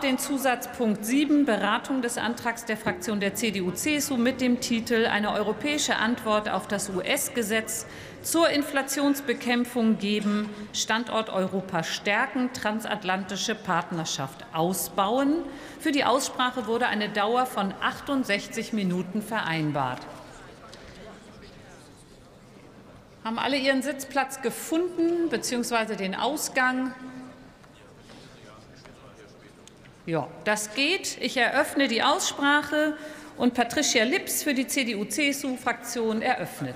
den Zusatzpunkt 7 Beratung des Antrags der Fraktion der CDU-CSU mit dem Titel Eine europäische Antwort auf das US-Gesetz zur Inflationsbekämpfung geben, Standort Europa stärken, transatlantische Partnerschaft ausbauen. Für die Aussprache wurde eine Dauer von 68 Minuten vereinbart. Haben alle ihren Sitzplatz gefunden bzw. den Ausgang? Ja, das geht. Ich eröffne die Aussprache und Patricia Lips für die CDU-CSU-Fraktion eröffnet.